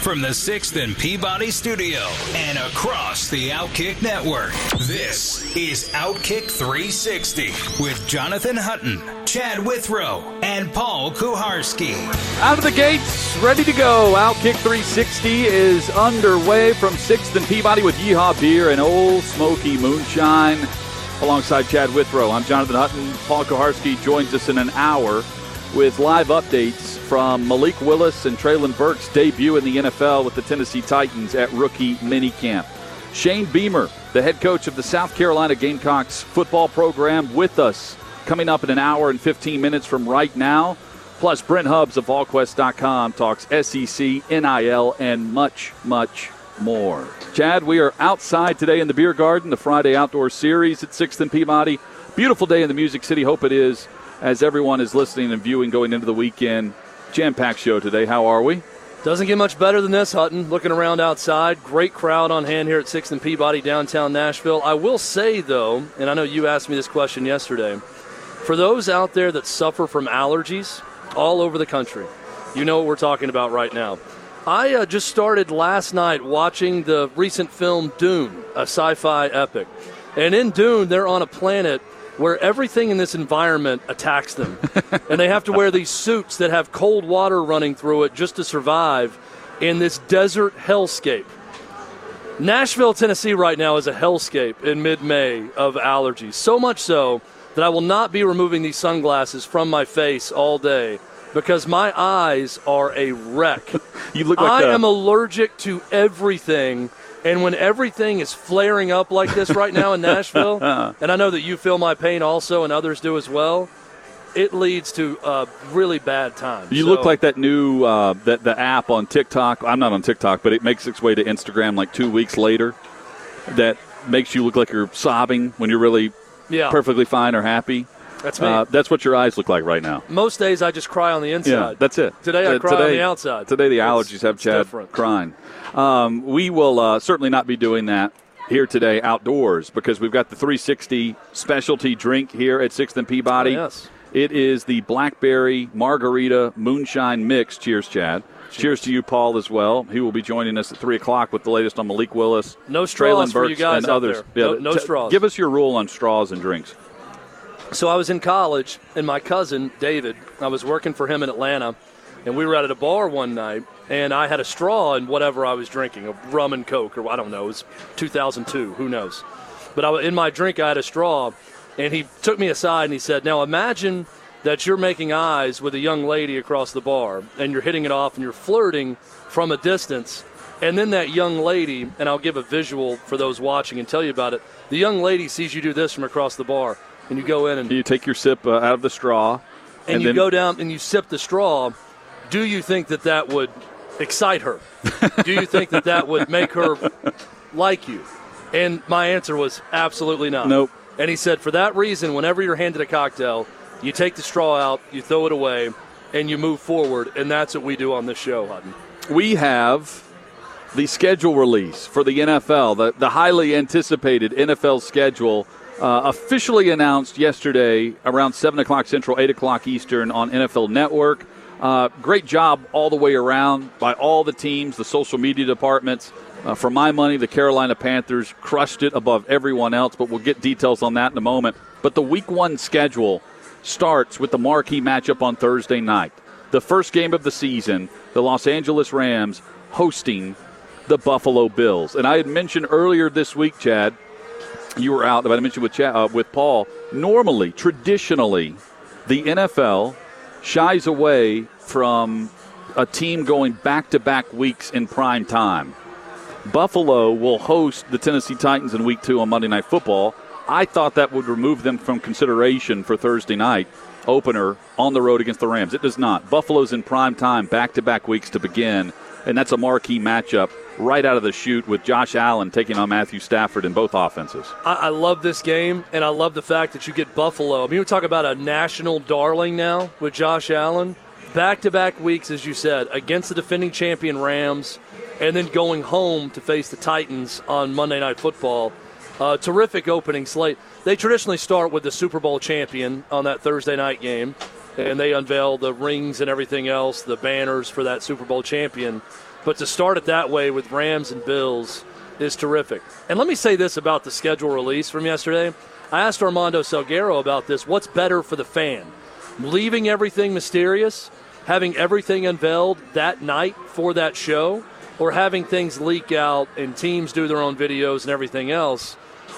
from the 6th and Peabody studio and across the Outkick network, this is Outkick 360 with Jonathan Hutton, Chad Withrow, and Paul Kuharsky. Out of the gates, ready to go. Outkick 360 is underway from 6th and Peabody with Yeehaw Beer and Ole Smoky Moonshine. Alongside Chad Withrow, I'm Jonathan Hutton. Paul Kuharsky joins us in an hour with live updates from Malik Willis and Treylon Burks' debut in the NFL with the Tennessee Titans at rookie minicamp. Shane Beamer, the head coach of the South Carolina Gamecocks football program, with us coming up in an hour and 15 minutes from right now. Plus, Brent Hubbs of VolQuest.com talks SEC, NIL, and much, much more. Chad, we are outside today in the beer garden, the Friday Outdoor Series at 6th and Peabody. Beautiful day in the Music City. Hope it is as everyone is listening and viewing going into the weekend. Jam packed show today. How are we? Doesn't get much better than this, Hutton. Looking around outside, great crowd on hand here at 6th and Peabody, downtown Nashville. I will say, though, and I know you asked me this question yesterday, for those out there that suffer from allergies all over the country, you know what we're talking about right now. I uh, just started last night watching the recent film Dune, a sci fi epic. And in Dune, they're on a planet where everything in this environment attacks them. and they have to wear these suits that have cold water running through it just to survive in this desert hellscape. Nashville, Tennessee, right now is a hellscape in mid May of allergies. So much so that I will not be removing these sunglasses from my face all day because my eyes are a wreck. you look like I the- am allergic to everything. And when everything is flaring up like this right now in Nashville, and I know that you feel my pain also, and others do as well, it leads to a really bad time. You So- look like that new uh, that the app on TikTok. I'm not on TikTok, but it makes its way to Instagram like two weeks later. That makes you look like you're sobbing when you're really yeah, perfectly fine or happy. That's me. Uh, that's what your eyes look like right now. Most days I just cry on the inside. Yeah, that's it. Today I Uh, cry on the outside. Today the It's- allergies have it's Chad different. crying. Um, we will uh, certainly not be doing that here today outdoors because we've got the 360 specialty drink here at Sixth and Peabody. Oh, yes. It is the blackberry margarita moonshine mix. Cheers, Chad. Cheers. to you, Paul, as well. He will be joining us at three o'clock with the latest on Malik Willis, No straws Treylon for you guys and others. there. No- no t- straws. Give us your rule on straws and drinks. So I was in college, and my cousin David, I was working for him in Atlanta, and we were out at a bar one night, and I had a straw in whatever I was drinking, a rum and coke, or I don't know, it was 2002, who knows? But I, in my drink, I had a straw, and he took me aside and he said, "Now imagine that you're making eyes with a young lady across the bar, and you're hitting it off, and you're flirting from a distance." And then that young lady, and I'll give a visual for those watching and tell you about it. The young lady sees you do this from across the bar, and you go in and You take your sip uh, out of the straw, and, you then go down and you sip the straw, do you think that that would excite her? do you think that that would make her like you? And my answer was absolutely not. Nope. And he said, for that reason, whenever you're handed a cocktail, you take the straw out, you throw it away, and you move forward. And that's what we do on this show, Hutton. we have the schedule release for the NFL, the, the highly anticipated NFL schedule, uh, officially announced yesterday around 7 o'clock Central, 8 o'clock Eastern on NFL Network. Uh, great job all the way around by all the teams, the social media departments. Uh, for my money, the Carolina Panthers crushed it above everyone else, but we'll get details on that in a moment. But the week one schedule starts with the marquee matchup on Thursday night. The first game of the season, the Los Angeles Rams hosting the Buffalo Bills. And I had mentioned earlier this week, Chad, you were out, but I mentioned with Chad, uh, with Paul. Normally, traditionally, the NFL shies away from a team going back to back weeks in prime time. Buffalo will host the Tennessee Titans in week two on Monday Night Football. I thought that would remove them from consideration for Thursday night opener on the road against the Rams. It does not. Buffalo's in prime time, back to back weeks to begin and that's a marquee matchup right out of the chute with Josh Allen taking on Matthew Stafford in both offenses. I, I love this game, and I love the fact that you get Buffalo. I mean, we talk about a national darling now with Josh Allen. Back to back weeks, as you said, against the defending champion Rams, and then going home to face the Titans on Monday Night Football. Uh, terrific opening slate. They traditionally start with the Super Bowl champion on that Thursday night game, and they unveil the rings and everything else, the banners for that Super Bowl champion. But to start it that way with Rams and Bills is terrific. And let me say this about the schedule release from yesterday. I asked Armando Salguero about this. What's better for the fan? Leaving everything mysterious, having everything unveiled that night for that show, or having things leak out and teams do their own videos and everything else?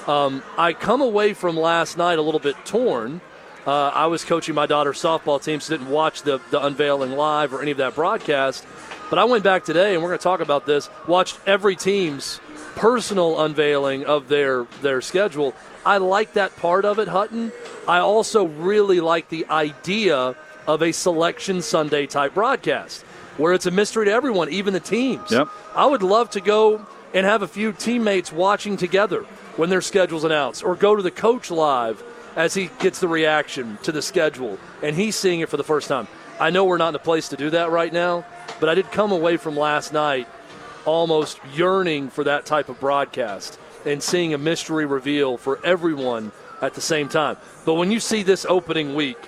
Um, I come away from last night a little bit torn. Uh, I was coaching my daughter's softball team, so didn't watch the, the unveiling live or any of that broadcast. But I went back today, and we're going to talk about this. Watched every team's personal unveiling of their their schedule. I like that part of it, Hutton. I also really like the idea of a selection Sunday type broadcast where it's a mystery to everyone, even the teams. Yep. I would love to go and have a few teammates watching together when their schedule's announced, or go to the coach live as he gets the reaction to the schedule and he's seeing it for the first time. I know we're not in a place to do that right now, but I did come away from last night almost yearning for that type of broadcast and seeing a mystery reveal for everyone at the same time. But when you see this opening week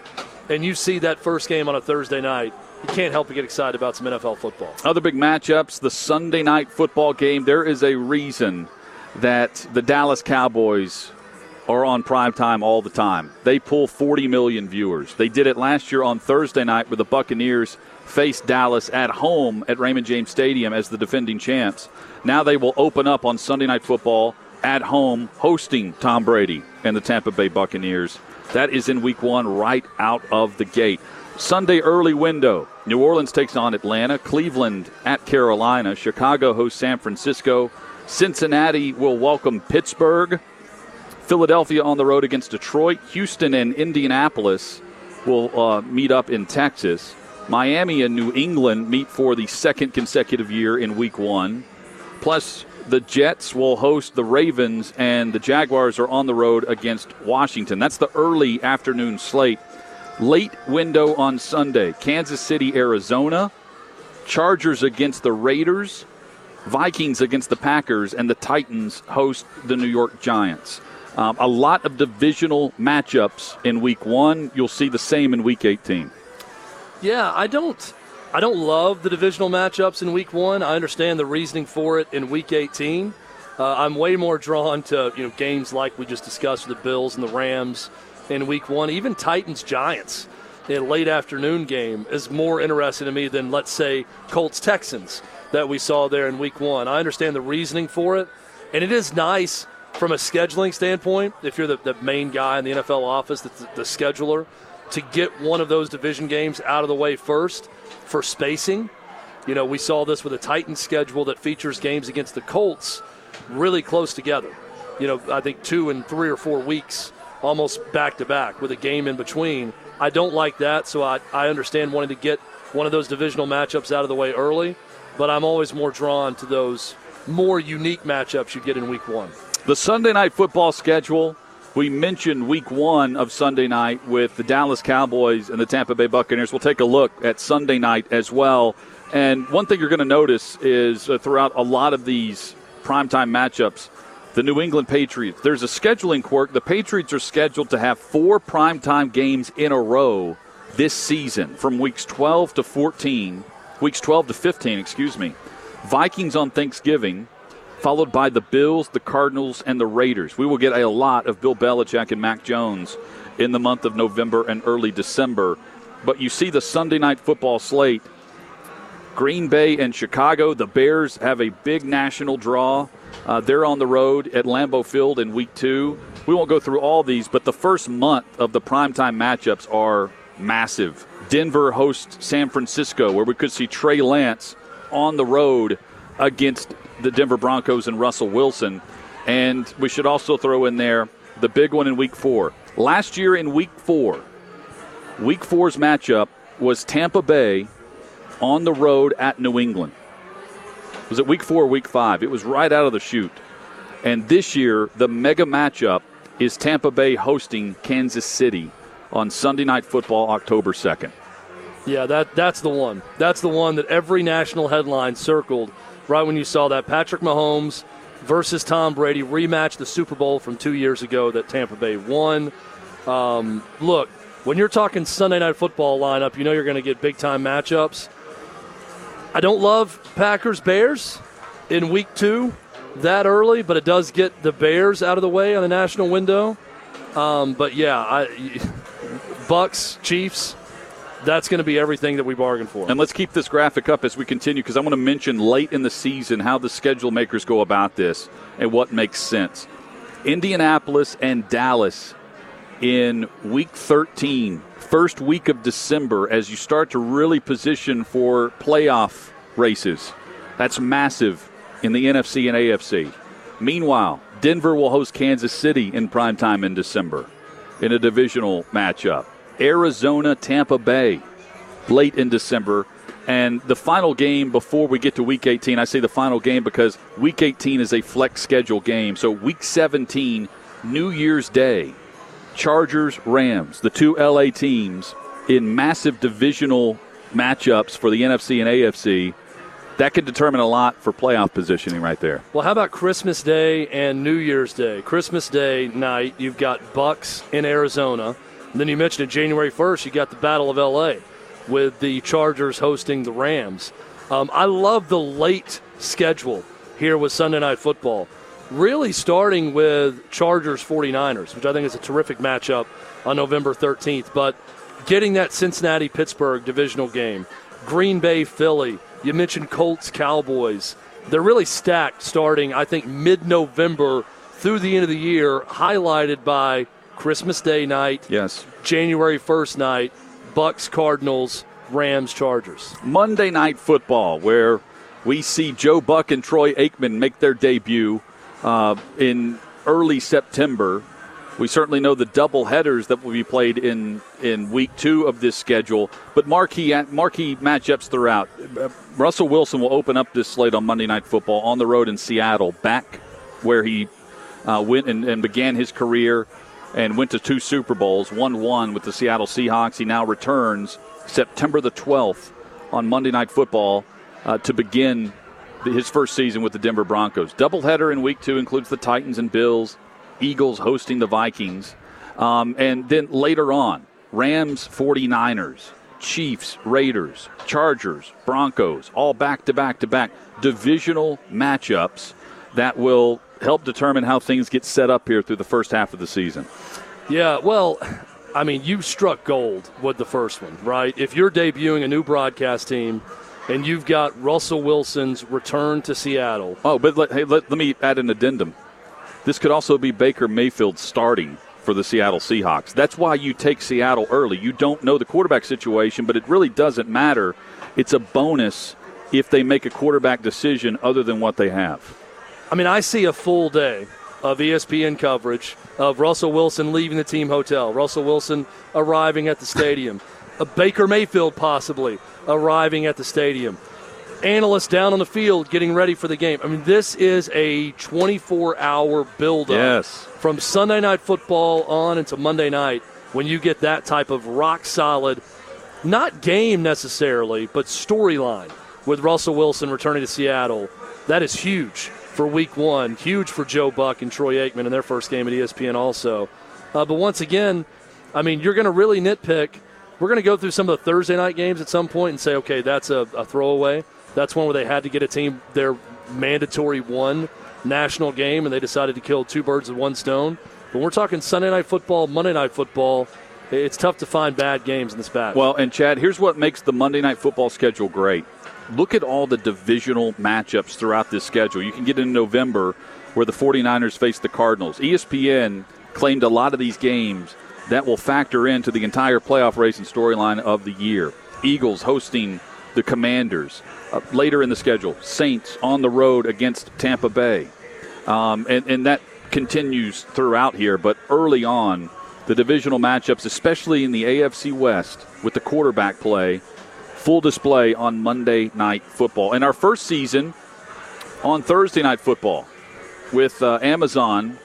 and you see that first game on a Thursday night, you can't help but get excited about some NFL football. Other big matchups, the Sunday night football game. There is a reason that the Dallas Cowboys are on prime time all the time. They pull 40 million viewers. They did it last year on Thursday night where the Buccaneers faced Dallas at home at Raymond James Stadium as the defending champs. Now they will open up on Sunday night football at home hosting Tom Brady and the Tampa Bay Buccaneers. That is in week 1 right out of the gate. Sunday early window. New Orleans takes on Atlanta, Cleveland at Carolina, Chicago hosts San Francisco, Cincinnati will welcome Pittsburgh. Philadelphia on the road against Detroit. Houston and Indianapolis will uh, meet up in Texas. Miami and New England meet for the second consecutive year in week one. Plus, the Jets will host the Ravens, and the Jaguars are on the road against Washington. That's the early afternoon slate. Late window on Sunday Kansas City, Arizona. Chargers against the Raiders. Vikings against the Packers, and the Titans host the New York Giants. Um, a lot of divisional matchups in Week One. You'll see the same in Week 18. Yeah, I don't. I don't love the divisional matchups in Week One. I understand the reasoning for it in Week 18. Uh, I'm way more drawn to you know games like we just discussed with the Bills and the Rams in Week One. Even Titans Giants, a late afternoon game, is more interesting to me than let's say Colts Texans that we saw there in Week One. I understand the reasoning for it, and it is nice from a scheduling standpoint, if you're the, the main guy in the NFL office, the, the scheduler, to get one of those division games out of the way first for spacing. You know, we saw this with a Titans schedule that features games against the Colts really close together. You know, I think two and three or four weeks almost back to back with a game in between. I don't like that, so I, I understand wanting to get one of those divisional matchups out of the way early, but I'm always more drawn to those more unique matchups you get in week one. The Sunday night football schedule. We mentioned week one of Sunday night with the Dallas Cowboys and the Tampa Bay Buccaneers. We'll take a look at Sunday night as well. And one thing you're going to notice is uh, throughout a lot of these primetime matchups, the New England Patriots, there's a scheduling quirk. The Patriots are scheduled to have four primetime games in a row this season from weeks 12 to 14, weeks 12 to 15, excuse me. Vikings on Thanksgiving, followed by the Bills, the Cardinals, and the Raiders. We will get a lot of Bill Belichick and Mac Jones in the month of November and early December. But you see the Sunday night football slate. Green Bay and Chicago, the Bears have a big national draw. Uh, they're on the road at Lambeau Field in week two. We won't go through all these, but the first month of the primetime matchups are massive. Denver hosts San Francisco, where we could see Trey Lance on the road against the Denver Broncos and Russell Wilson. And we should also throw in there the big one in week four. Last year in week four, week four's matchup was Tampa Bay on the road at New England. Was it week four, week five? It was right out of the chute. And this year, the mega matchup is Tampa Bay hosting Kansas City on Sunday Night Football, October 2nd. Yeah, that that's the one. That's the one that every national headline circled right when you saw that Patrick Mahomes versus Tom Brady rematch the Super Bowl from two years ago that Tampa Bay won. Um, look, when you're talking Sunday night football lineup, you know you're going to get big time matchups. I don't love Packers Bears in week two that early, but it does get the Bears out of the way on the national window. Um, but yeah, I, Bucks Chiefs that's going to be everything that we bargained for. And let's keep this graphic up as we continue because I want to mention late in the season how the schedule makers go about this and what makes sense. Indianapolis and Dallas in week 13, first week of December, as you start to really position for playoff races. That's massive in the NFC and AFC. Meanwhile, Denver will host Kansas City in primetime in December in a divisional matchup. Arizona, Tampa Bay late in December. And the final game before we get to week 18, I say the final game because week 18 is a flex schedule game. So week 17, New Year's Day, Chargers, Rams, the two LA teams in massive divisional matchups for the NFC and AFC. That could determine a lot for playoff positioning right there. Well, how about Christmas Day and New Year's Day? Christmas Day night, you've got Bucks in Arizona. And then you mentioned it January 1st, you got the Battle of LA with the Chargers hosting the Rams. Um, I love the late schedule here with Sunday Night Football. Really starting with Chargers 49ers, which I think is a terrific matchup on November 13th. But getting that Cincinnati Pittsburgh divisional game, Green Bay Philly, you mentioned Colts Cowboys. They're really stacked starting, I think, mid November through the end of the year, highlighted by Christmas Day night. Yes. January 1st night, Bucks Cardinals, Rams Chargers. Monday night football where we see Joe Buck and Troy Aikman make their debut uh, in early September. We certainly know the double headers that will be played in, in week two of this schedule, but marquee marquee matchups throughout. Uh, Russell Wilson will open up this slate on Monday Night Football on the road in Seattle, back where he uh, went and, and began his career and went to two Super Bowls, won one with the Seattle Seahawks. He now returns September the 12th on Monday Night Football uh, to begin his first season with the Denver Broncos. Doubleheader in week two includes the Titans and Bills, Eagles hosting the Vikings. Um, and then later on, Rams 49ers, Chiefs, Raiders, Chargers, Broncos, all back to back to back divisional matchups that will help determine how things get set up here through the first half of the season. Yeah, well, I mean, you struck gold with the first one, right? If you're debuting a new broadcast team and you've got Russell Wilson's return to Seattle. Oh, but let, hey, let, let me add an addendum. This could also be Baker Mayfield starting for the Seattle Seahawks. That's why you take Seattle early. You don't know the quarterback situation, but it really doesn't matter. It's a bonus if they make a quarterback decision other than what they have. I mean, I see a full day of ESPN coverage of Russell Wilson leaving the team hotel, Russell Wilson arriving at the stadium, a Baker Mayfield possibly arriving at the stadium, analysts down on the field getting ready for the game. I mean, this is a 24 hour buildup yes. from Sunday night football on into Monday night when you get that type of rock solid, not game necessarily, but storyline with Russell Wilson returning to Seattle. That is huge for week one. Huge for Joe Buck and Troy Aikman in their first game at ESPN, also. Uh, but once again, I mean, you're going to really nitpick. We're going to go through some of the Thursday night games at some point and say, okay, that's a, a throwaway. That's one where they had to get a team their mandatory one national game, and they decided to kill two birds with one stone. But we're talking Sunday night football, Monday night football. It's tough to find bad games in this batch. Well, and Chad, here's what makes the Monday night football schedule great look at all the divisional matchups throughout this schedule. You can get in November where the 49ers face the Cardinals. ESPN claimed a lot of these games that will factor into the entire playoff race and storyline of the year. Eagles hosting the Commanders. Uh, later in the schedule, Saints on the road against Tampa Bay. Um, and, and that continues throughout here, but early on, the divisional matchups, especially in the AFC West with the quarterback play, full display on Monday Night Football. In our first season, on Thursday night football with uh, Amazon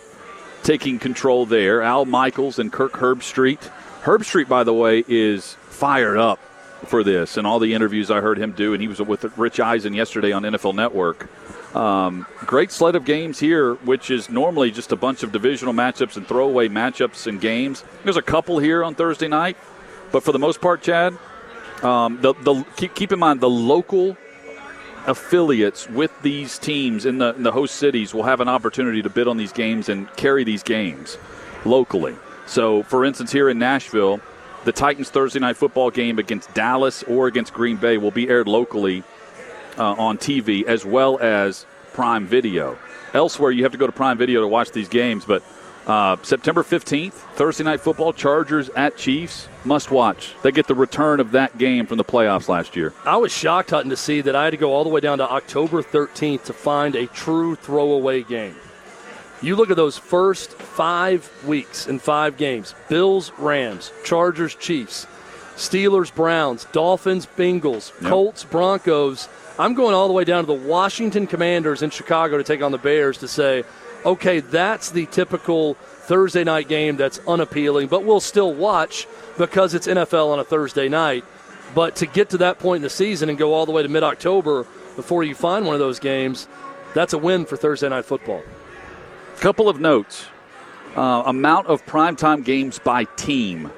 taking control there. Al Michaels and Kirk Herbstreit. Herb Street, by the way, is fired up for this and all the interviews I heard him do, and he was with Rich Eisen yesterday on NFL Network. Um, great slate of games here, which is normally just a bunch of divisional matchups and throwaway matchups and games. There's a couple here on Thursday night, but for the most part, Chad, um, the, the keep, keep in mind the local affiliates with these teams in the, in the host cities will have an opportunity to bid on these games and carry these games locally. So, for instance, here in Nashville, the Titans Thursday night football game against Dallas or against Green Bay will be aired locally uh, on TV as well as Prime Video. Elsewhere, you have to go to Prime Video to watch these games, but uh, September 15th, Thursday night football, Chargers at Chiefs, must watch. They get the return of that game from the playoffs last year. I was shocked, Hutton, to see that I had to go all the way down to October 13th to find a true throwaway game. You look at those first five weeks in five games Bills, Rams, Chargers, Chiefs, Steelers, Browns, Dolphins, Bengals, yep. Colts, Broncos. I'm going all the way down to the Washington Commanders in Chicago to take on the Bears to say, okay, that's the typical Thursday night game that's unappealing, but we'll still watch because it's NFL on a Thursday night. But to get to that point in the season and go all the way to mid October before you find one of those games, that's a win for Thursday night football. Couple of notes. Uh, amount of primetime games by team.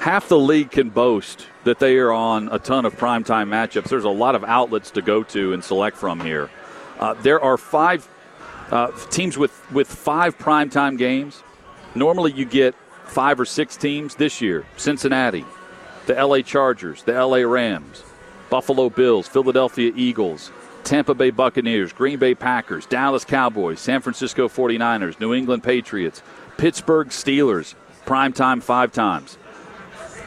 Half the league can boast that they are on a ton of primetime matchups. There's a lot of outlets to go to and select from here. Uh, there are five uh, teams with, with five primetime games. Normally you get five or six teams this year Cincinnati, the LA Chargers, the LA Rams, Buffalo Bills, Philadelphia Eagles, Tampa Bay Buccaneers, Green Bay Packers, Dallas Cowboys, San Francisco 49ers, New England Patriots, Pittsburgh Steelers, primetime five times.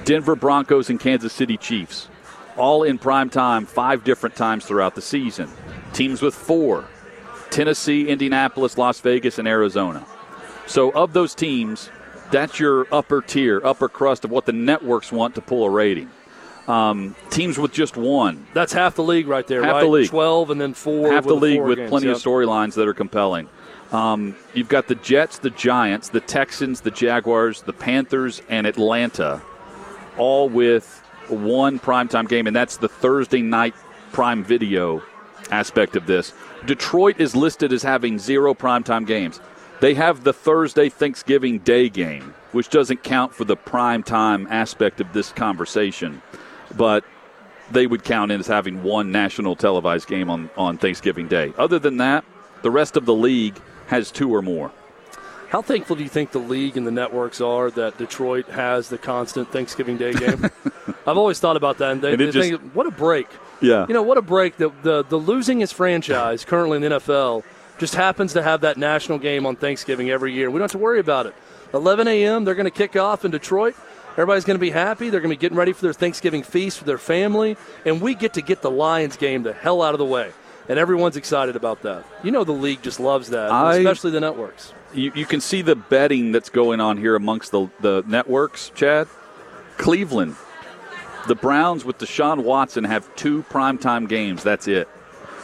Denver Broncos and Kansas City Chiefs, all in prime time five different times throughout the season. Teams with four Tennessee, Indianapolis, Las Vegas, and Arizona. So, of those teams, that's your upper tier, upper crust of what the networks want to pull a rating. Um, teams with just one. That's half the league right there, half right? the league. 12 and then four. Half the league with games, plenty yep. of storylines that are compelling. Um, you've got the Jets, the Giants, the Texans, the Jaguars, the Panthers, and Atlanta, all with one primetime game, and that's the Thursday night prime video aspect of this. Detroit is listed as having zero primetime games. They have the Thursday Thanksgiving Day game, which doesn't count for the prime time aspect of this conversation but they would count in as having one national televised game on, on Thanksgiving Day. Other than that, the rest of the league has two or more. How thankful do you think the league and the networks are that Detroit has the constant Thanksgiving Day game? I've always thought about that, and they, and they just, think, what a break. Yeah. You know, what a break. The, the, the losingest franchise currently in the NFL just happens to have that national game on Thanksgiving every year. We don't have to worry about it. 11 a.m., they're going to kick off in Detroit. Everybody's going to be happy. They're going to be getting ready for their Thanksgiving feast with their family, and we get to get the Lions game the hell out of the way. And everyone's excited about that. You know, the league just loves that, I, especially the networks. You, you can see the betting that's going on here amongst the, the networks, Chad. Cleveland, the Browns with Deshaun Watson have two primetime games. That's it.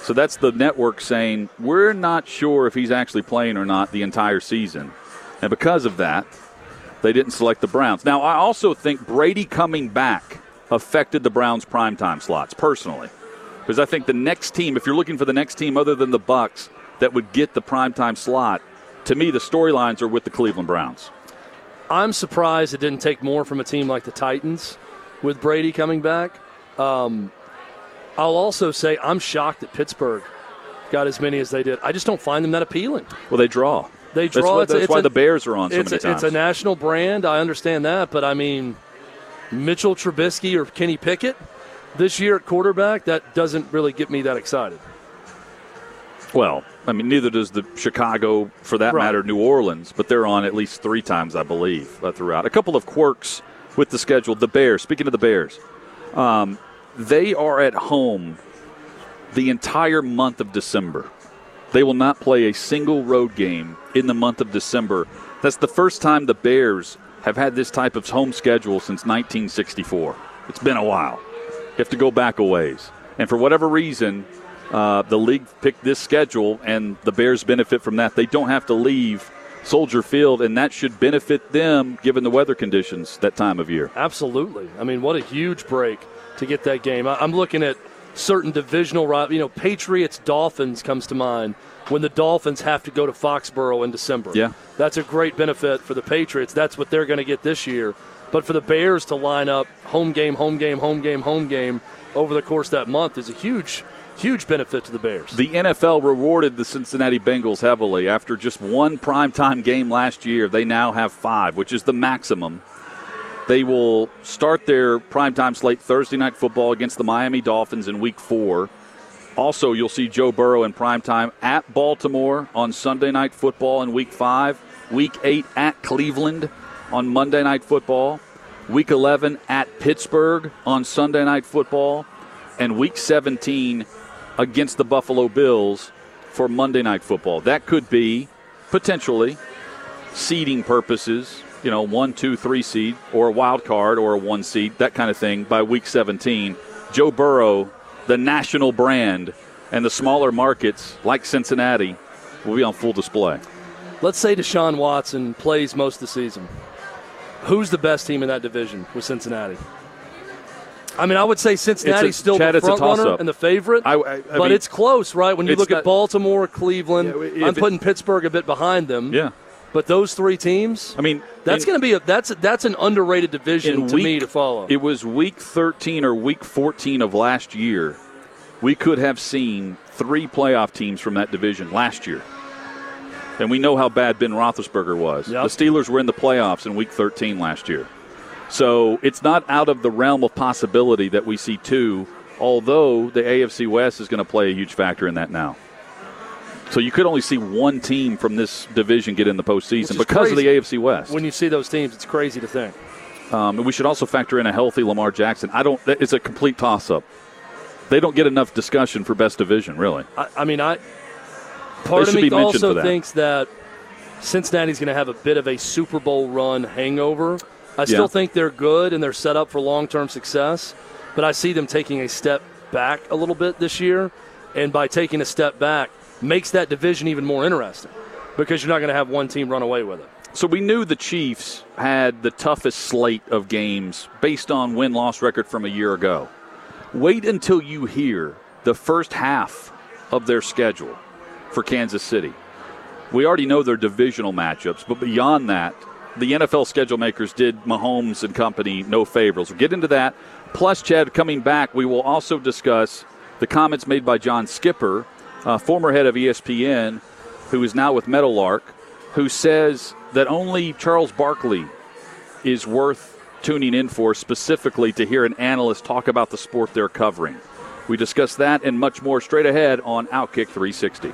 So that's the network saying, we're not sure if he's actually playing or not the entire season. And because of that, they didn't select the Browns. Now, I also think Brady coming back affected the Browns' primetime slots personally, because I think the next team, if you're looking for the next team other than the Bucks that would get the primetime slot, to me the storylines are with the Cleveland Browns. I'm surprised it didn't take more from a team like the Titans with Brady coming back. Um, I'll also say I'm shocked that Pittsburgh got as many as they did. I just don't find them that appealing. Well, they draw. They draw. That's, what, that's it's why a, the Bears are on so it's many a, times. It's a national brand. I understand that, but I mean, Mitchell Trubisky or Kenny Pickett this year at quarterback, that doesn't really get me that excited. Well, I mean, neither does the Chicago, for that Right. matter, New Orleans, but they're on at least three times, I believe, uh, throughout. A couple of quirks with the schedule. The Bears, speaking of the Bears, um, they are at home the entire month of December. They will not play a single road game in the month of December. That's the first time the Bears have had this type of home schedule since 1964. It's been a while. You have to go back a ways. And for whatever reason, uh, the league picked this schedule, and the Bears benefit from that. They don't have to leave Soldier Field, and that should benefit them given the weather conditions that time of year. Absolutely. I mean, what a huge break to get that game. I'm looking at certain divisional, rivals. you know, Patriots Dolphins comes to mind when the Dolphins have to go to Foxborough in December. Yeah. That's a great benefit for the Patriots. That's what they're going to get this year. But for the Bears to line up home game, home game, home game, home game over the course of that month is a huge huge benefit to the Bears. The NFL rewarded the Cincinnati Bengals heavily after just one primetime game last year. They now have five, which is the maximum. They will start their primetime slate Thursday night football against the Miami Dolphins in week four. Also, you'll see Joe Burrow in primetime at Baltimore on Sunday night football in week five. Week eight at Cleveland on Monday night football. Week 11 at Pittsburgh on Sunday night football. And week 17 against the Buffalo Bills for Monday Night Football. That could be potentially seeding purposes, you know, one, two, three seed, or a wild card, or a one seed, that kind of thing by week 17. Joe Burrow, the national brand, and the smaller markets like Cincinnati will be on full display. Let's say Deshaun Watson plays most of the season. Who's the best team in that division with Cincinnati? I mean, I would say Cincinnati's a, still Chad, the front runner and the favorite, I, I, I but mean, it's close, right? When you look not, at Baltimore, Cleveland, yeah, I'm putting Pittsburgh a bit behind them. Yeah, but those three teams, I mean, that's going to be a that's that's an underrated division to week, me to follow. It was week 13 or week 14 of last year. We could have seen three playoff teams from that division last year. And we know how bad Ben Roethlisberger was. Yep. The Steelers were in the playoffs in week 13 last year. So it's not out of the realm of possibility that we see two, although the AFC West is going to play a huge factor in that now. So you could only see one team from this division get in the postseason because crazy. of the AFC West. When you see those teams, it's crazy to think. Um, and we should also factor in a healthy Lamar Jackson. I don't. It's a complete toss-up. They don't get enough discussion for best division, really. I, I mean, I part of should me also that. thinks that Cincinnati's going to have a bit of a Super Bowl run hangover. I still Yeah. think they're good and they're set up for long-term success, but I see them taking a step back a little bit this year, and by taking a step back, makes that division even more interesting because you're not going to have one team run away with it. So we knew the Chiefs had the toughest slate of games based on win-loss record from a year ago. Wait until you hear the first half of their schedule for Kansas City. We already know their divisional matchups, but beyond that, the NFL schedule makers did Mahomes and company no favors. We'll get into that. Plus, Chad, coming back, we will also discuss the comments made by John Skipper, uh, former head of ESPN, who is now with Meadowlark, who says that only Charles Barkley is worth tuning in for specifically to hear an analyst talk about the sport they're covering. We discuss that and much more straight ahead on Outkick 360.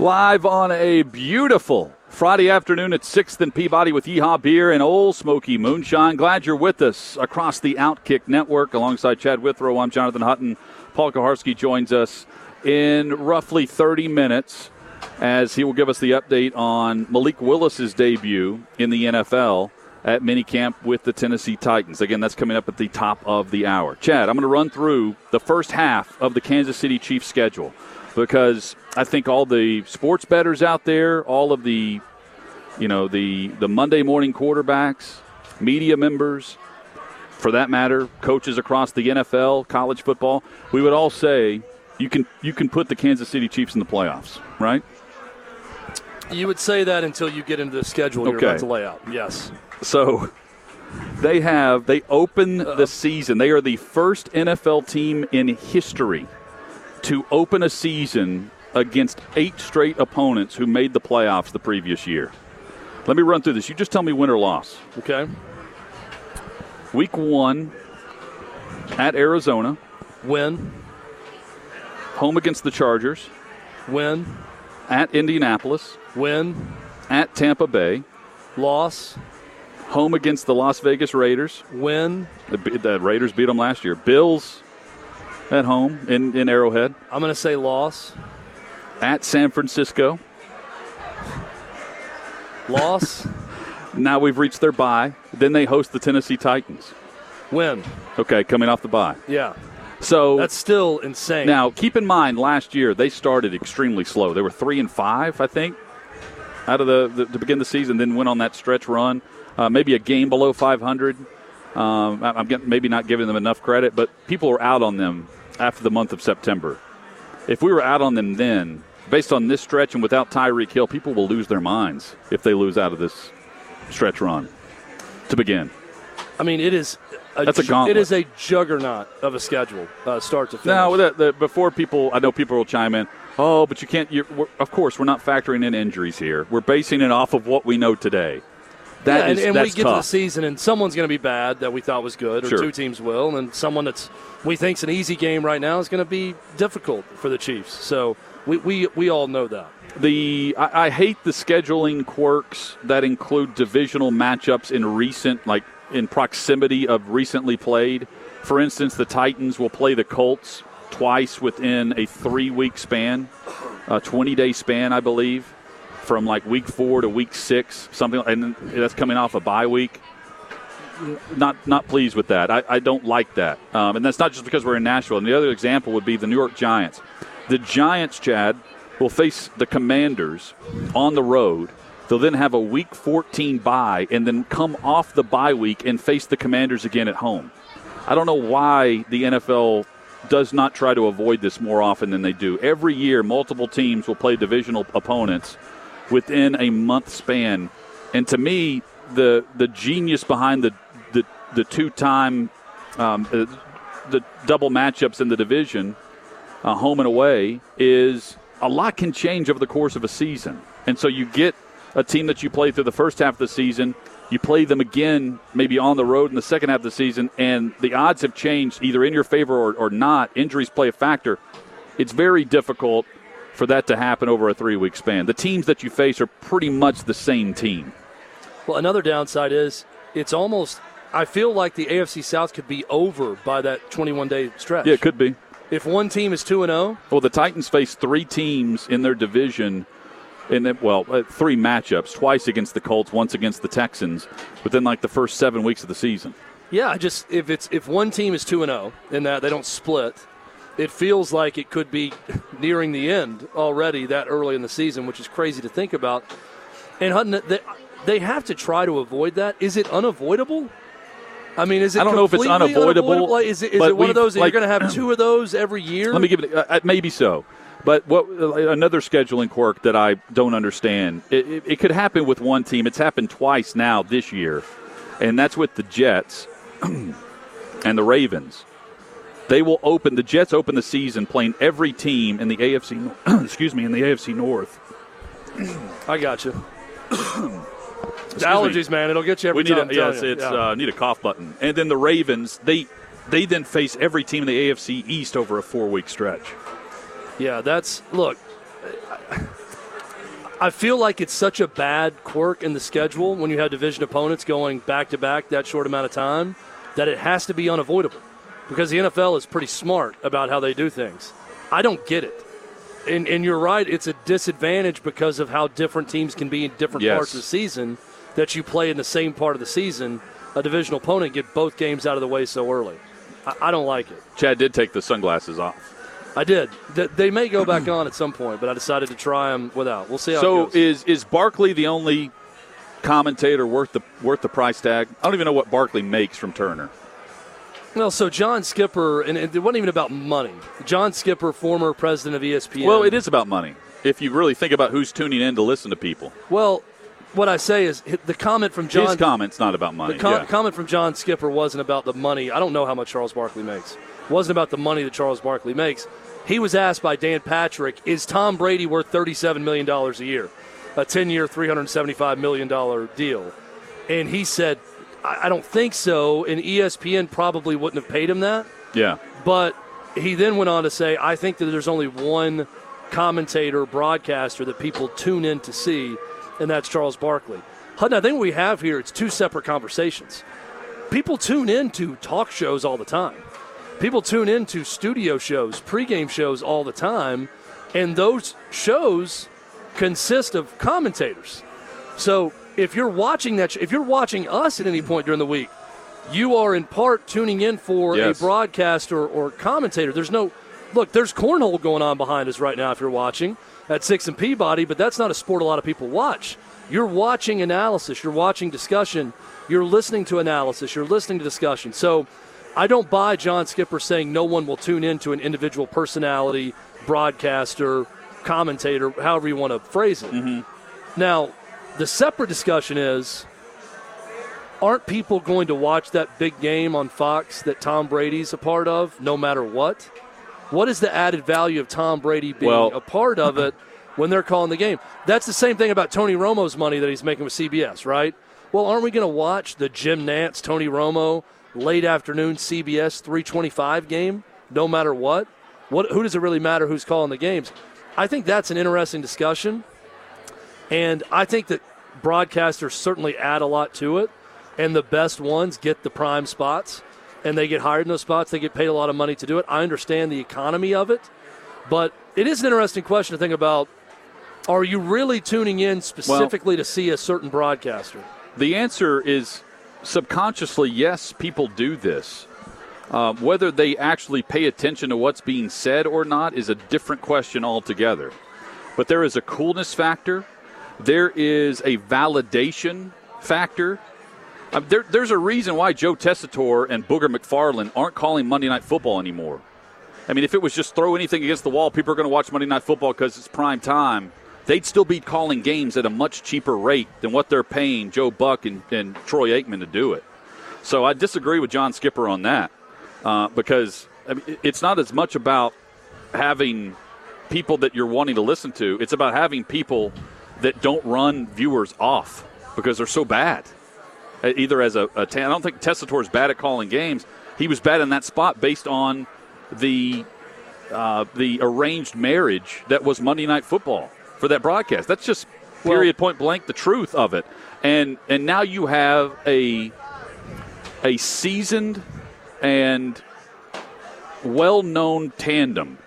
Live on a beautiful Friday afternoon at 6th and Peabody with Yeehaw Beer and Ole Smoky Moonshine. Glad you're with us across the Outkick Network alongside Chad Withrow. I'm Jonathan Hutton. Paul Kuharsky joins us in roughly 30 minutes as he will give us the update on Malik Willis's debut in the NFL at minicamp with the Tennessee Titans. Again, that's coming up at the top of the hour. Chad, I'm going to run through the first half of the Kansas City Chiefs schedule because I think all the sports bettors out there, all of the you know the the Monday morning quarterbacks, media members, for that matter, coaches across the NFL, college football, we would all say you can you can put the Kansas City Chiefs in the playoffs, right? You would say that until you get into the schedule you're Okay. about to lay out. Yes. So they have they open the season. They are the first NFL team in history to open a season against eight straight opponents who made the playoffs the previous year. Let me run through this. You just tell me win or loss. Okay. Week one at Arizona, Win. home against the Chargers, Win. at Indianapolis, Win. at Tampa Bay, Loss. home against the Las Vegas Raiders. Win. The, the Raiders beat them last year. Bills at home in, in Arrowhead, I'm going to say loss. at San Francisco. Loss. Now we've reached their bye. Then they host the Tennessee Titans. Win. Okay, coming off the bye. Yeah. So That's still insane. now keep in mind, last year they started extremely slow. They were three and five, I think, out of the, the to begin the season. Then went on that stretch run, uh, maybe a game below 500. Um, I'm getting, maybe not giving them enough credit, but people are out on them after the month of September. If we were out on them then, based on this stretch and without Tyreek Hill, people will lose their minds if they lose out of this stretch run to begin. I mean, it is a that's a gauntlet. It is a juggernaut of a schedule, uh, start to finish. Now, the, the, before people, I know people will chime in. Oh, but you can't. Of course, we're not factoring in injuries here. We're basing it off of what we know today. That yeah, is and, and we get to the season, and someone's going to be bad that we thought was good, or Sure. two teams will, and someone that's we think's an easy game right now is going to be difficult for the Chiefs. So we, we, we all know that. the I, I hate the scheduling quirks that include divisional matchups in recent, like in proximity of recently played. For instance, the Titans will play the Colts twice within a three-week span, a twenty-day span, I believe, from like week four to week six, something, and that's coming off a bye week. Not not pleased with that. I, I don't like that, um, and that's not just because we're in Nashville. And the other example would be the New York Giants. The Giants, Chad, will face the Commanders on the road. They'll then have a Week 14 bye, and then come off the bye week and face the Commanders again at home. I don't know why the NFL does not try to avoid this more often than they do. Every year, multiple teams will play divisional opponents within a month span, and to me, the the genius behind the the, the two time um, uh, the double matchups in the division, uh, home and away, is a lot can change over the course of a season, and so you get a team that you play through the first half of the season. You play them again, maybe on the road in the second half of the season, and the odds have changed either in your favor or, or not. Injuries play a factor. It's very difficult for that to happen over a three week span. The teams that you face are pretty much the same team. Well, another downside is it's almost. I feel like the AFC South could be over by that 21 day stretch. Yeah, it could be. If one team is two and oh, zero, Well, the Titans face three teams in their division, in the, well, uh, three matchups, twice against the Colts, once against the Texans, within like the first seven weeks of the season. yeah, I just if it's if one team is two and zero and that they don't split, it feels like it could be nearing the end already that early in the season, which is crazy to think about. And Hutton, they, they have to try to avoid that. Is it unavoidable? I mean, is it? I don't know if it's unavoidable, Like, is it, is it one of those that like- you're going to have two of those every year? Let me give it, uh, uh, maybe so. But what uh, another scheduling quirk that I don't understand? It, it, it could happen with one team. It's happened twice now this year, and that's with the Jets and the Ravens. They will open the Jets open the season playing every team in the AFC. Excuse me, in the AFC North. I got you. Allergies, man, it'll get you every We need time. a, yes, you. it's Yeah. uh, need a cough button. And then the Ravens, they they then face every team in the AFC East over a four week stretch. Yeah, that's look. I feel like it's such a bad quirk in the schedule when you have division opponents going back to back that short amount of time that it has to be unavoidable because the NFL is pretty smart about how they do things. I don't get it. And, and you're right, it's a disadvantage because of how different teams can be in different Yes. parts of the season that you play in the same part of the season. A divisional opponent get both games out of the way so early. I, I don't like it. Chad did take the sunglasses off. I did. They may go back on at some point, but I decided to try them without. We'll see how So it goes. is is Barkley the only commentator worth the worth the price tag? I don't even know what Barkley makes from Turner. Well, so John Skipper, and it wasn't even about money. John Skipper, former president of ESPN. Well, it is about money. If you really think about who's tuning in to listen to people, Well, what I say is the comment from John. his comments not about money. the com- yeah. comment from John Skipper wasn't about the money. I don't know how much Charles Barkley makes. It wasn't about the money that Charles Barkley makes. He was asked by Dan Patrick, "Is Tom Brady worth thirty-seven million dollars a year, a ten-year, three hundred seventy-five million dollar deal?" And he said, I-, "I don't think so." And ESPN probably wouldn't have paid him that. yeah. But he then went on to say, I think that there's only one commentator, broadcaster that people tune in to see, and that's Charles Barkley. Hutton, I think what we have here, it's two separate conversations. People tune in to talk shows all the time. People tune in to studio shows, pregame shows all the time, and those shows consist of commentators. So if you're watching that, if you're watching us at any point during the week, you are in part tuning in for Yes. a broadcaster or commentator. There's no look. There's cornhole going on behind us right now. If you're watching at Six and Peabody, but that's not a sport a lot of people watch. You're watching analysis. You're watching discussion. You're listening to analysis. You're listening to discussion. So. I don't buy John Skipper saying no one will tune in to an individual personality, broadcaster, commentator, however you want to phrase it. Mm-hmm. Now, the separate discussion is aren't people going to watch that big game on Fox that Tom Brady's a part of no matter what? What is the added value of Tom Brady being Well- a part of it when they're calling the game? That's the same thing about Tony Romo's money that he's making with CBS, right? Well, aren't we going to watch the Jim Nantz, Tony Romo late afternoon CBS 325 game no matter what? What who does it really matter who's calling the games? I think that's an interesting discussion. And I think that broadcasters certainly add a lot to it. And the best ones get the prime spots and they get hired in those spots. They get paid a lot of money to do it. I understand the economy of it. But it is an interesting question to think about. Are you really tuning in specifically to see a certain broadcaster? The answer is subconsciously yes, people do this. Um, whether they actually pay attention to what's being said or not is a different question altogether. But there is a coolness factor, there is a validation factor. Um, there, there's a reason why Joe Tessitore and Booger McFarland aren't calling Monday Night Football anymore. I mean, if it was just throw anything against the wall, people are going to watch Monday Night Football because it's prime time. They'd still be calling games at a much cheaper rate than what they're paying Joe Buck and, and Troy Aikman to do it. So I disagree with John Skipper on that uh, because I mean, it's not as much about having people that you're wanting to listen to. It's about having people that don't run viewers off because they're so bad. Uh, Either as a, I don't think Tessitore is bad at calling games. He was bad in that spot based on the uh, the arranged marriage that was Monday Night Football for that broadcast. That's just period, point blank, the truth of it. And and now you have a a seasoned and well known tandem,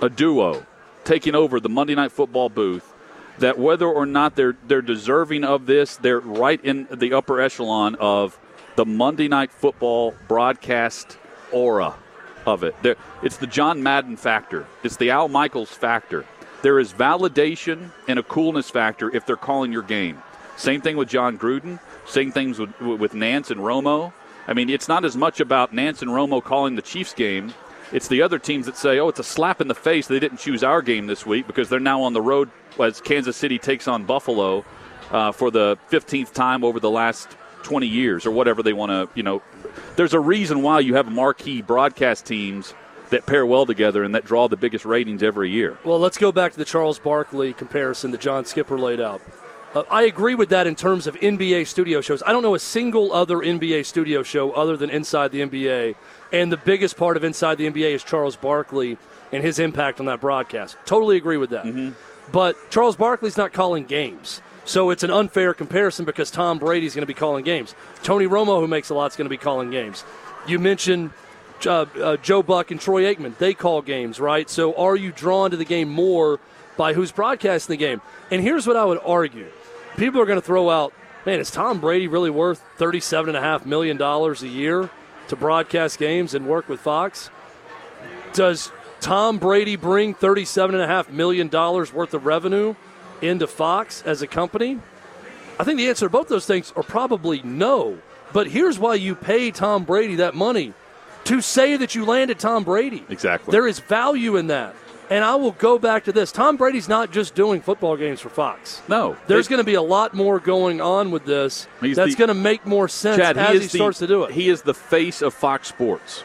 a duo, taking over the Monday Night Football booth. That whether or not they're they're deserving of this, they're right in the upper echelon of the Monday Night Football broadcast aura of it. There, it's the John Madden factor. It's the Al Michaels factor. There is validation and a coolness factor if they're calling your game. Same thing with Jon Gruden. Same things with, with Nantz and Romo. I mean, it's not as much about Nantz and Romo calling the Chiefs game. It's the other teams that say, "Oh, it's a slap in the face. They didn't choose our game this week because they're now on the road as Kansas City takes on Buffalo uh, for the 15th time over the last 20 years or whatever they want to." You know, there's a reason why you have marquee broadcast teams that pair well together and that draw the biggest ratings every year. Well, let's go back to the Charles Barkley comparison that John Skipper laid out. Uh, I agree with that in terms of NBA studio shows. I don't know a single other NBA studio show other than Inside the NBA. And the biggest part of Inside the NBA is Charles Barkley and his impact on that broadcast. Totally agree with that. But Charles Barkley's not calling games. So it's an unfair comparison because Tom Brady's going to be calling games. Tony Romo, who makes a lot, is going to be calling games. You mentioned uh, uh, Joe Buck and Troy Aikman. They call games, right? So are you drawn to the game more by who's broadcasting the game? And here's what I would argue people are going to throw out, man, is Tom Brady really worth $37.5 million a year to broadcast games and work with Fox? Does Tom Brady bring $37.5 million worth of revenue into Fox as a company? I think the answer to both those things are probably no. But here's why you pay Tom Brady that money to say that you landed Tom Brady. Exactly. There is value in that. And I will go back to this. Tom Brady's not just doing football games for Fox. No, There's going to be a lot more going on with this that's going to make more sense Chad, as he, he, is the, starts to do it. He is the face of Fox Sports.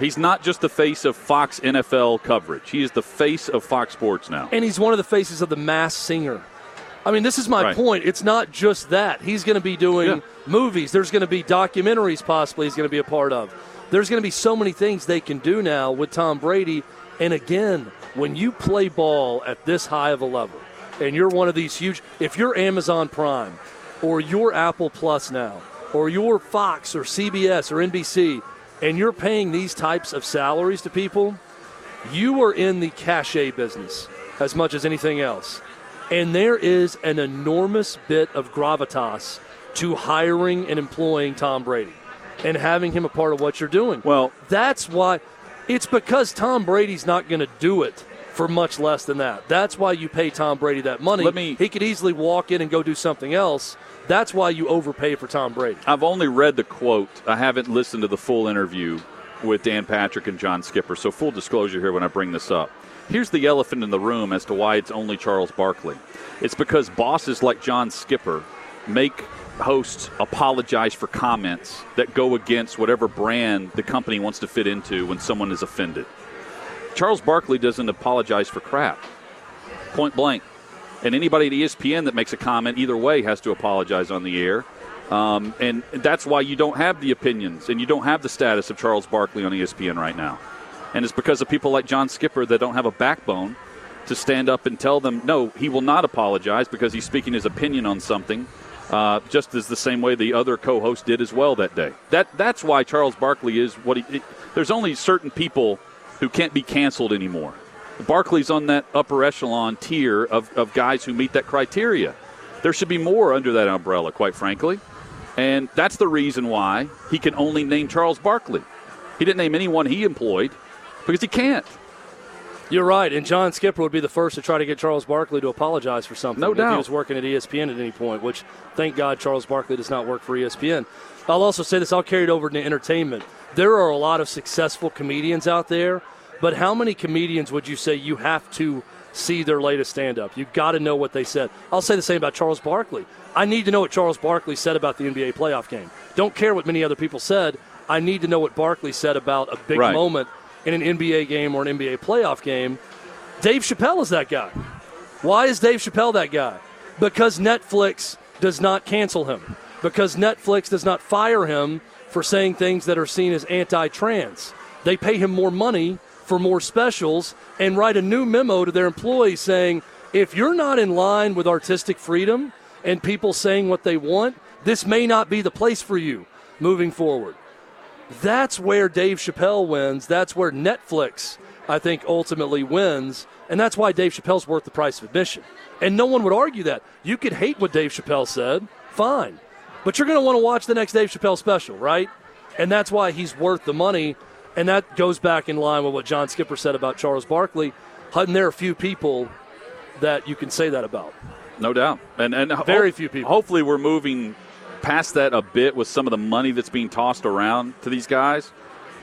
He's not just the face of Fox NFL coverage. He is the face of Fox Sports now. and he's one of the faces of the Masked Singer. I mean, this is my Right. point. It's not just that. He's going to be doing Yeah. movies. There's going to be documentaries, possibly, he's going to be a part of. There's going to be so many things they can do now with Tom Brady. And again, when you play ball at this high of a level, and you're one of these huge, if you're Amazon Prime or you're Apple Plus now, or you're Fox or CBS or NBC, and you're paying these types of salaries to people, you are in the cachet business as much as anything else. And there is an enormous bit of gravitas to hiring and employing Tom Brady and having him a part of what you're doing. Well, that's why it's because Tom Brady's not going to do it for much less than that. That's why you pay Tom Brady that money. Let me, he could easily walk in and go do something else. That's why you overpay for Tom Brady. I've only read the quote. I haven't listened to the full interview with Dan Patrick and John Skipper. So full disclosure here when I bring this up. Here's the elephant in the room as to why it's only Charles Barkley. It's because bosses like John Skipper make hosts apologize for comments that go against whatever brand the company wants to fit into when someone is offended. Charles Barkley doesn't apologize for crap. Point blank. And anybody at ESPN that makes a comment either way has to apologize on the air. Um, and that's why you don't have the opinions and you don't have the status of Charles Barkley on ESPN right now. And it's because of people like John Skipper that don't have a backbone to stand up and tell them, no, he will not apologize because he's speaking his opinion on something, uh, just as the same way the other co host did as well that day. That, that's why Charles Barkley is what he. It, there's only certain people who can't be canceled anymore. Barkley's on that upper echelon tier of, of guys who meet that criteria. There should be more under that umbrella, quite frankly. And that's the reason why he can only name Charles Barkley. He didn't name anyone he employed because he can't. You're right, and John Skipper would be the first to try to get Charles Barkley to apologize for something. No if doubt. he was working at ESPN at any point, which thank God Charles Barkley does not work for ESPN. I'll also say this: I'll carry it over to entertainment. There are a lot of successful comedians out there, but how many comedians would you say you have to see their latest stand-up? You've got to know what they said. I'll say the same about Charles Barkley. I need to know what Charles Barkley said about the NBA playoff game. Don't care what many other people said. I need to know what Barkley said about a big Right. moment in an NBA game or an NBA playoff game. Dave Chappelle is that guy. Why is Dave Chappelle that guy? Because Netflix does not cancel him. Because Netflix does not fire him for saying things that are seen as anti trans. They pay him more money for more specials and write a new memo to their employees saying, if you're not in line with artistic freedom and people saying what they want, this may not be the place for you moving forward. That's where Dave Chappelle wins. That's where Netflix, I think, ultimately wins. And that's why Dave Chappelle's worth the price of admission. And no one would argue that. You could hate what Dave Chappelle said, fine. But you're going to want to watch the next Dave Chappelle special, right? And that's why he's worth the money. And that goes back in line with what John Skipper said about Charles Barkley. Hutton, there are few people that you can say that about. No doubt. And, and Very ho- few people. Hopefully, we're moving past that a bit with some of the money that's being tossed around to these guys.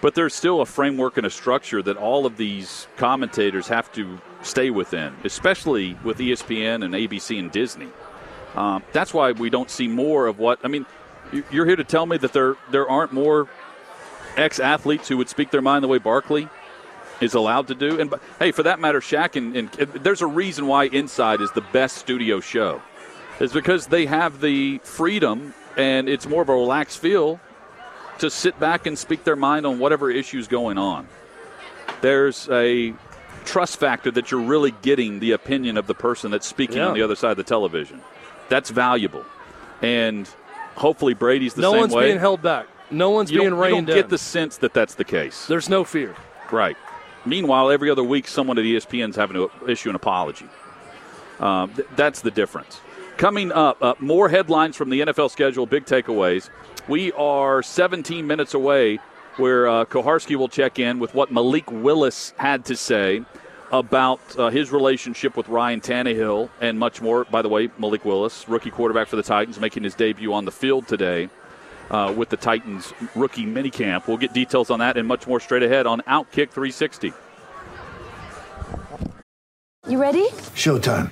But there's still a framework and a structure that all of these commentators have to stay within, especially with ESPN and ABC and Disney. Um, that's why we don't see more of what I mean. you- You're here to tell me that there there aren't more ex athletes who would speak their mind the way Barkley is allowed to do. And hey, for that matter, Shaq and, and there's a reason why Inside is the best studio show. It's because they have the freedom and it's more of a relaxed feel to sit back and speak their mind on whatever issue's going on. There's a trust factor that you're really getting the opinion of the person that's speaking Yeah. on the other side of the television. That's valuable. And hopefully Brady's the no same way. No one's being held back. No one's you being don't, you don't get in. the sense that that's the case. There's no fear. Right. Meanwhile, every other week, someone at ESPN's having to issue an apology. Um, th- that's the difference. Coming up, uh, more headlines from the NFL schedule, big takeaways. We are 17 minutes away where uh, Kuharsky will check in with what Malik Willis had to say about uh, his relationship with Ryan Tannehill and much more. By the way, Malik Willis, rookie quarterback for the Titans, making his debut on the field today uh, with the Titans rookie minicamp. We'll get details on that and much more straight ahead on Outkick 360. You ready? Showtime.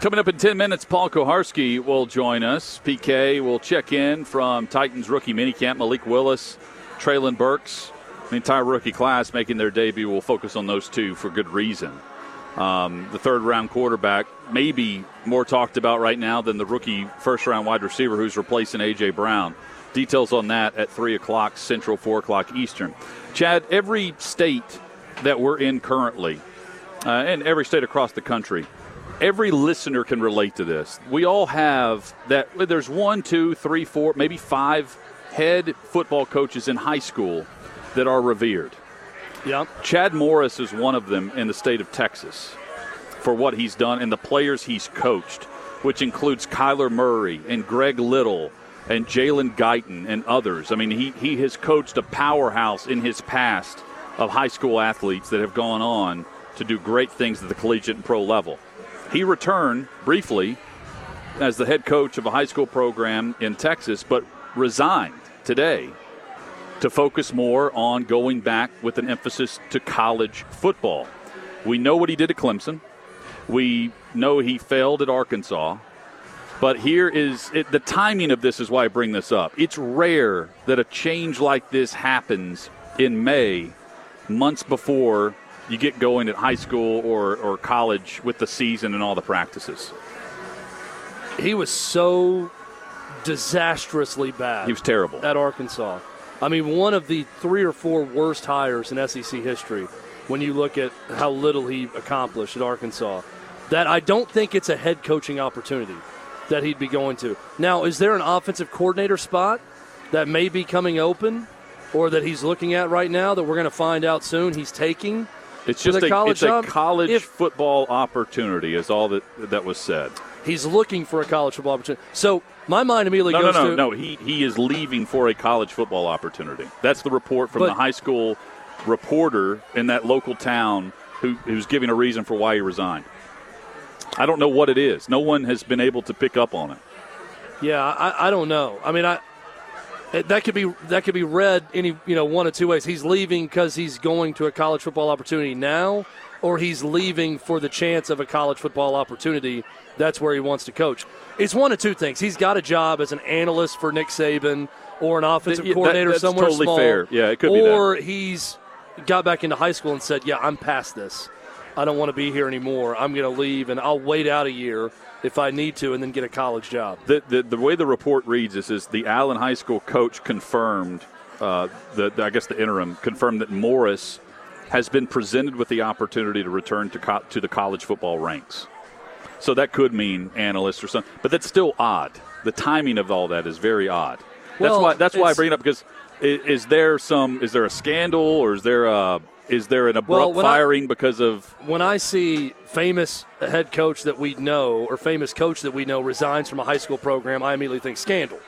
Coming up in 10 minutes, Paul Kuharsky will join us. PK will check in from Titans rookie minicamp. Malik Willis, Treylon Burks, the entire rookie class making their debut. We'll focus on those two for good reason. Um, the third round quarterback, maybe more talked about right now than the rookie first round wide receiver who's replacing A.J. Brown. Details on that at 3 o'clock Central, 4 o'clock Eastern. Chad, every state that we're in currently, uh, and every state across the country, every listener can relate to this. We all have that. There's one, two, three, four, maybe five head football coaches in high school that are revered. Yep. Chad Morris is one of them in the state of Texas for what he's done and the players he's coached, which includes Kyler Murray and Greg Little and Jalen Guyton and others. I mean, he, he has coached a powerhouse in his past of high school athletes that have gone on to do great things at the collegiate and pro level. He returned briefly as the head coach of a high school program in Texas, but resigned today to focus more on going back with an emphasis to college football. We know what he did at Clemson. We know he failed at Arkansas. But here is it, the timing of this is why I bring this up. It's rare that a change like this happens in May, months before you get going at high school or, or college with the season and all the practices. He was so disastrously bad. He was terrible. at Arkansas. I mean, one of the three or four worst hires in SEC history when you look at how little he accomplished at Arkansas. That I don't think it's a head coaching opportunity that he'd be going to. Now, is there an offensive coordinator spot that may be coming open or that he's looking at right now that we're going to find out soon he's taking? It's just a, college it's a college If- football opportunity, is all that that was said. He's looking for a college football opportunity. So my mind immediately goes. No, no, goes no, to no. He he is leaving for a college football opportunity. That's the report from But- the high school reporter in that local town who who's giving a reason for why he resigned. I don't know what it is. No one has been able to pick up on it. Yeah, I, I don't know. I mean, I that could be that could be read any you know one of two ways. He's leaving because he's going to a college football opportunity now, or he's leaving for the chance of a college football opportunity. That's where he wants to coach. It's one of two things. He's got a job as an analyst for Nick Saban or an offensive Yeah, that- coordinator that's somewhere totally small. fair. Yeah, it could be that. Or he's got back into high school and said, "Yeah, I'm past this. I don't want to be here anymore. I'm going to leave, and I'll wait out a year if I need to, and then get a college job." The, the, the way the report reads this is the Allen High School coach confirmed, uh, the, the- I guess the interim confirmed that Morris has been presented with the opportunity to return to co- to the college football ranks. So that could mean analyst or something, but that's still odd. The timing of all that is very odd. That's Well, why that's why I bring it up because is, is there some is there a scandal or is there a is there an abrupt Well, when I- firing because of when I see famous head coach that we know or famous coach that we know resigns from a high school program, I immediately think scandal,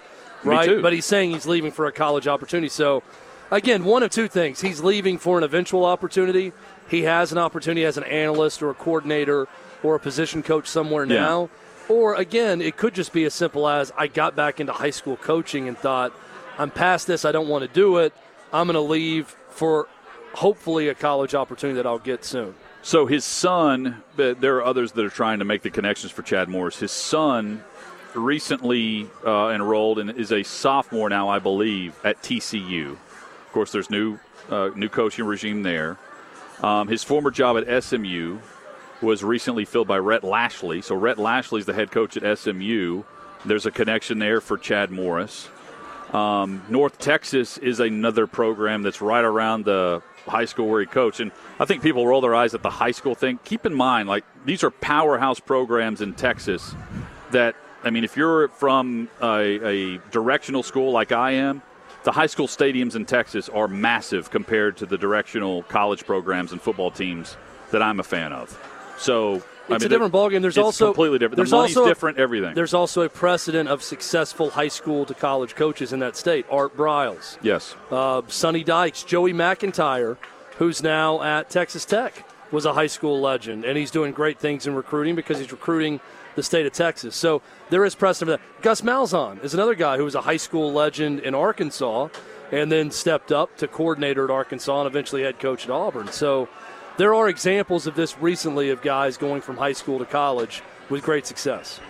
right? But he's saying he's leaving for a college opportunity. So, again, one of two things: he's leaving for an eventual opportunity. He has an opportunity as an analyst or a coordinator or a position coach somewhere Yeah. now. Or again, it could just be as simple as I got back into high school coaching and thought, I'm past this. I don't want to do it. I'm going to leave for hopefully a college opportunity that I'll get soon. So his son, there are others that are trying to make the connections for Chad Morris. His son recently uh, enrolled and is a sophomore now, I believe, at TCU. Of course, there's new uh, new coaching regime there. Um, his former job at SMU was recently filled by Rhett Lashlee. So Rhett Lashlee is the head coach at SMU. There's a connection there for Chad Morris. Um, North Texas is another program that's right around the high school where he coached. And I think people roll their eyes at the high school thing. Keep in mind, like, these are powerhouse programs in Texas that, I mean, if you're from a, a directional school like I am, the high school stadiums in Texas are massive compared to the directional college programs and football teams that I'm a fan of. So I It's mean, a different ballgame. There's it's also completely different. The There's money's also different. Everything. There's also a precedent of successful high school to college coaches in that state. Art Briles, yes. uh, Sonny Dykes, Joey McGuire, who's now at Texas Tech, was a high school legend, and he's doing great things in recruiting because he's recruiting the state of Texas. So there is precedent for that. Gus Malzahn is another guy who was a high school legend in Arkansas, and then stepped up to coordinator at Arkansas and eventually head coach at Auburn. So there are examples of this recently of guys going from high school to college with great success.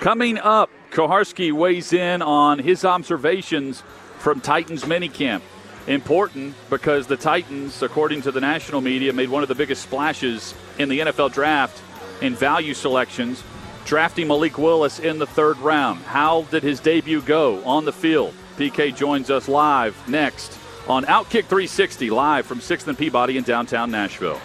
Coming up, Kuharsky weighs in on his observations from Titans minicamp. Important because the Titans, according to the national media, made one of the biggest splashes in the NFL draft in value selections, drafting Malik Willis in the third round. How did his debut go on the field? PK joins us live next on Outkick 360, live from 6th and Peabody in downtown Nashville.